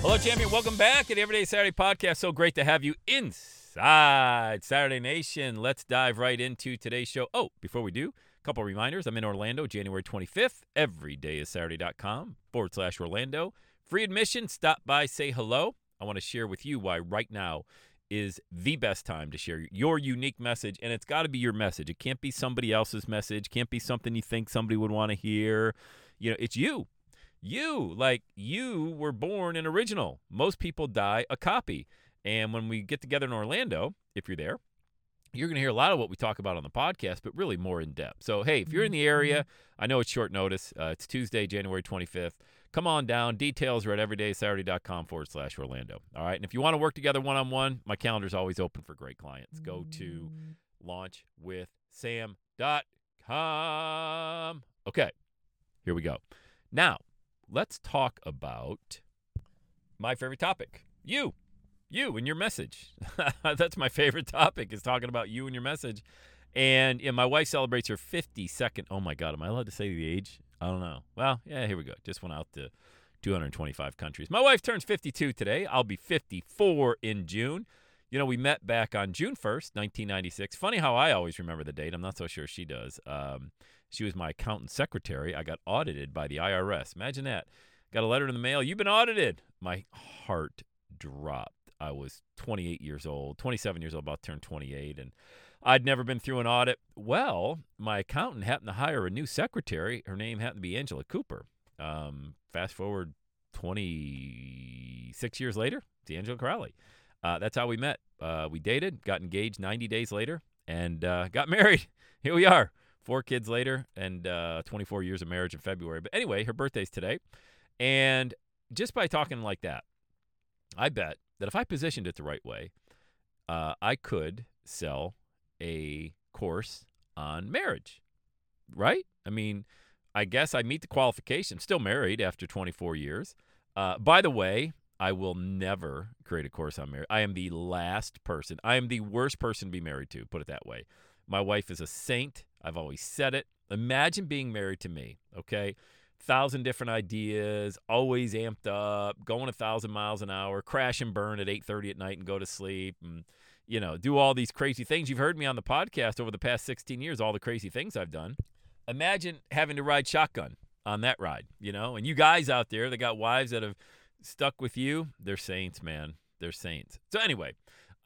Hello, champion. Welcome back to the Everyday Saturday podcast. So great to have you inside Saturday Nation. Let's dive right into today's show. Oh, before we do, a couple reminders. I'm in Orlando, January 25th. Everydayissaturday.com forward slash Orlando. Free admission. Stop by, say hello. I want to share with you why right now is the best time to share your unique message and it's got to be your message it can't be somebody else's message can't be something you think somebody would want to hear you know it's you you like you were born an original. Most people die a copy. And when we get together in orlando if you're there you're going to hear a lot of what we talk about on the podcast but really more in depth. So hey if you're in the area i know it's short notice uh, it's tuesday january 25th come on down. Details are at everydaysaturday.com forward slash orlando. All right? And if you want to work together one-on-one my calendar's always open for great clients. Go to launchwithsam.com okay here we go. Now let's talk about my favorite topic. You you and your message. That's my favorite topic is talking about you and your message. And yeah, my wife celebrates her 52nd oh my god am i allowed to say the age? I don't know. Well yeah here we go. Just went out to 225 countries. My wife turns 52 today. I'll be 54 in june. You know we met back on june 1st 1996 funny how i always remember the date. I'm not so sure she does. Um, she was my accountant secretary. I got audited by the IRS. Imagine that. Got a letter in the mail. You've been audited. My heart dropped. I was 28 years old, 27 years old, about to turn 28, and I'd never been through an audit. Well, my accountant happened to hire a new secretary. Her name happened to be Angela Cooper. Um, fast forward 26 years later, it's Angela Crowley. Uh, that's how we met. Uh, we dated, got engaged 90 days later, and uh, got married. Here we are four kids later and uh, 24 years of marriage in February. But anyway, her birthday's today. And just by talking like that, I bet that if I positioned it the right way, uh, I could sell a course on marriage, right? I mean, I guess I meet the qualifications. Still married after 24 years. Uh, by the way, I will never create a course on marriage. I am the last person. I am the worst person to be married to, put it that way. My wife is a saint. I've always said it. Imagine being married to me, okay? Thousand different ideas, always amped up, going a thousand miles an hour, crash and burn at 8:30 at night and go to sleep, and you know, do all these crazy things. You've heard me on the podcast over the past 16 years, all the crazy things I've done. Imagine having to ride shotgun on that ride, you know, and you guys out there that got wives that have stuck with you, they're saints, man. They're saints. So anyway,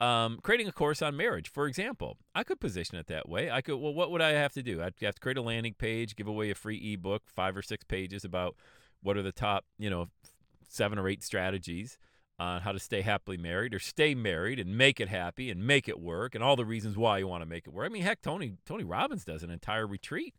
um, creating a course on marriage, for example, I could position it that way. I could. Well, what would I have to do? I'd have to create a landing page, give away a free ebook, five or six pages about what are the top, you know, seven or eight strategies on how to stay happily married or stay married and make it happy and make it work and all the reasons why you want to make it work. I mean, heck, Tony Tony Robbins does an entire retreat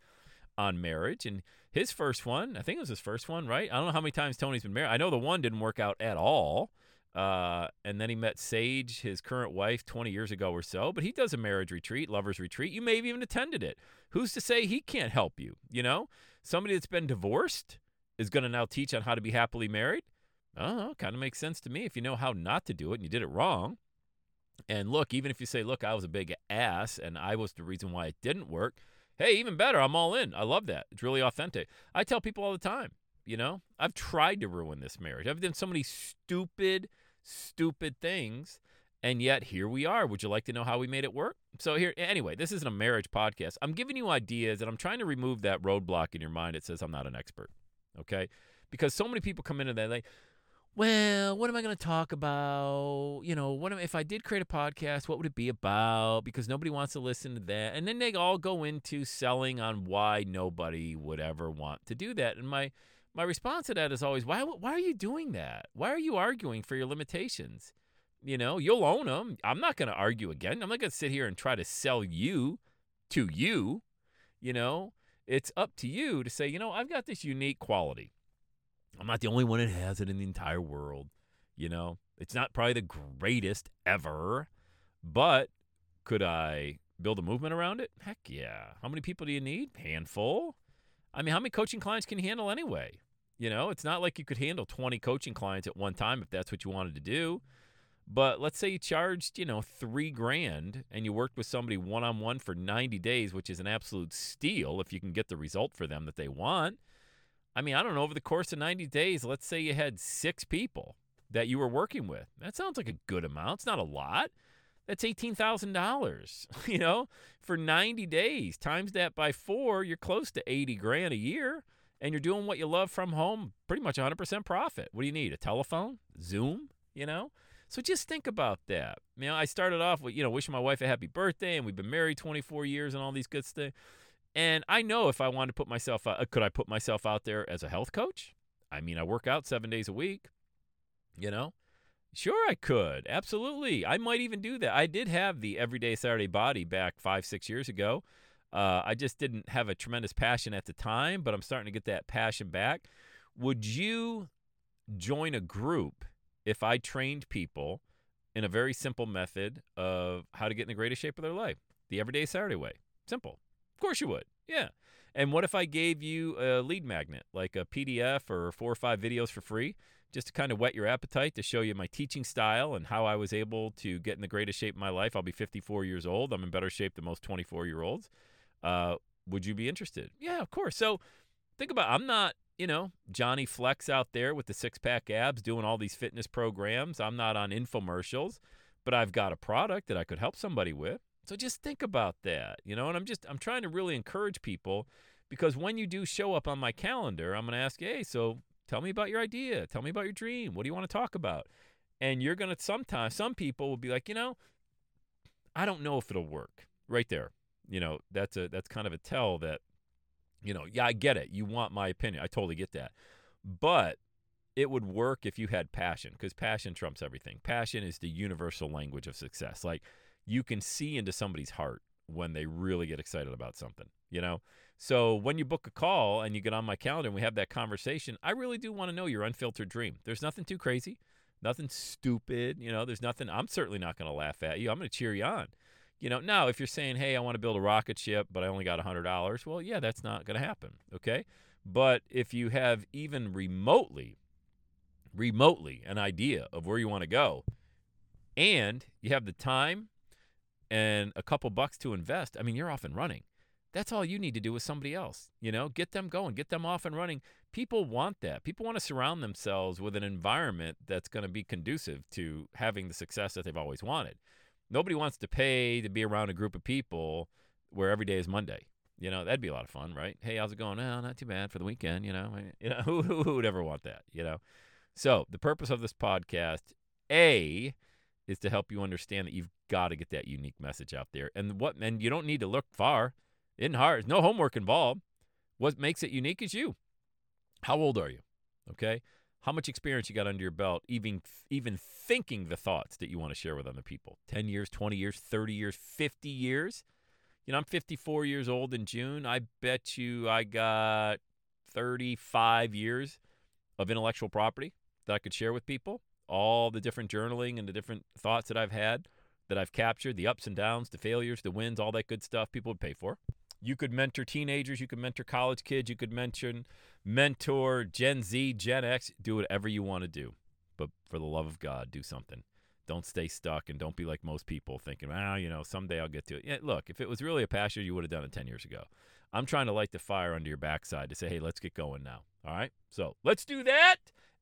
on marriage and his first one, I think it was his first one, right? I don't know how many times Tony's been married. I know the one didn't work out at all. Uh, and then he met Sage, his current wife, 20 years ago or so. But he does a marriage retreat, lovers retreat. You may have even attended it. Who's to say he can't help you? You know, somebody that's been divorced is going to now teach on how to be happily married. Oh, kind of makes sense to me if you know how not to do it and you did it wrong. And look, even if you say, look, I was a big ass and I was the reason why it didn't work, hey, even better, I'm all in. I love that. It's really authentic. I tell people all the time, you know, I've tried to ruin this marriage. I've done so many stupid, stupid things. And yet here we are. Would you like to know how we made it work? So here anyway, this isn't a marriage podcast. I'm giving you ideas and I'm trying to remove that roadblock in your mind that says I'm not an expert. Okay? Because so many people come into that like, well, what am I going to talk about? You know, what am, if I did create a podcast, what would it be about? Because nobody wants to listen to that. And then they all go into selling on why nobody would ever want to do that. And my my response to that is always, why why are you doing that? Why are you arguing for your limitations? You know, you'll own them. I'm not going to argue again. I'm not going to sit here and try to sell you to you. You know, it's up to you to say, you know, I've got this unique quality. I'm not the only one that has it in the entire world. You know, it's not probably the greatest ever, but could I build a movement around it? Heck yeah. How many people do you need? Handful. I mean, how many coaching clients can you handle anyway? You know, it's not like you could handle 20 coaching clients at one time if that's what you wanted to do. But let's say you charged, you know, three grand and you worked with somebody one on one for 90 days, which is an absolute steal if you can get the result for them that they want. I mean, I don't know, over the course of 90 days, let's say you had six people that you were working with. That sounds like a good amount. It's not a lot. That's $18,000, you know, for 90 days. Times that by four, you're close to 80 grand a year and you're doing what you love from home, pretty much 100% profit. What do you need? A telephone? Zoom? You know? So just think about that. You know, I started off with, you know, wishing my wife a happy birthday and we've been married 24 years and all these good stuff. And I know if I wanted to put myself out, could I put myself out there as a health coach? I mean, I work out seven days a week, you know? Sure, I could. Absolutely. I might even do that. I did have the Everyday Saturday Body back five, six years ago. Uh, I just didn't have a tremendous passion at the time, but I'm starting to get that passion back. Would you join a group if I trained people in a very simple method of how to get in the greatest shape of their life? The Everyday Saturday way. Simple. Of course you would. Yeah. And what if I gave you a lead magnet, like a PDF or four or five videos for free, just to kind of whet your appetite to show you my teaching style and how I was able to get in the greatest shape of my life? I'll be 54 years old. I'm in better shape than most 24 year olds. Uh, would you be interested? Yeah, of course. So think about I'm not, you know, Johnny Flex out there with the six pack abs doing all these fitness programs. I'm not on infomercials, but I've got a product that I could help somebody with. So just think about that, you know, and I'm just I'm trying to really encourage people because when you do show up on my calendar, I'm going to ask, "Hey, so tell me about your idea. Tell me about your dream. What do you want to talk about?" And you're going to sometimes some people will be like, "You know, I don't know if it'll work." Right there. You know, that's a that's kind of a tell that you know, yeah, I get it. You want my opinion. I totally get that. But it would work if you had passion because passion trumps everything. Passion is the universal language of success. Like you can see into somebody's heart when they really get excited about something, you know? So when you book a call and you get on my calendar and we have that conversation, I really do want to know your unfiltered dream. There's nothing too crazy, nothing stupid, you know, there's nothing I'm certainly not going to laugh at you. I'm going to cheer you on. You know, now if you're saying, "Hey, I want to build a rocket ship, but I only got $100." Well, yeah, that's not going to happen, okay? But if you have even remotely remotely an idea of where you want to go and you have the time and a couple bucks to invest, I mean, you're off and running. That's all you need to do with somebody else. You know, get them going, get them off and running. People want that. People want to surround themselves with an environment that's going to be conducive to having the success that they've always wanted. Nobody wants to pay to be around a group of people where every day is Monday. You know, that'd be a lot of fun, right? Hey, how's it going? Oh, not too bad for the weekend, you know. You know, who, who would ever want that, you know? So, the purpose of this podcast, A, is to help you understand that you've got to get that unique message out there. And what and you don't need to look far. In hard. no homework involved. What makes it unique is you. How old are you? Okay? How much experience you got under your belt even even thinking the thoughts that you want to share with other people? 10 years, 20 years, 30 years, 50 years? You know, I'm 54 years old in June. I bet you I got 35 years of intellectual property that I could share with people all the different journaling and the different thoughts that I've had that I've captured, the ups and downs, the failures, the wins, all that good stuff people would pay for. You could mentor teenagers, you could mentor college kids, you could mention mentor Gen Z, Gen X, do whatever you want to do. But for the love of God, do something. Don't stay stuck and don't be like most people thinking, well, you know, someday I'll get to it. Yeah, look, if it was really a passion, you would have done it 10 years ago. I'm trying to light the fire under your backside to say, hey, let's get going now. All right? So let's do that.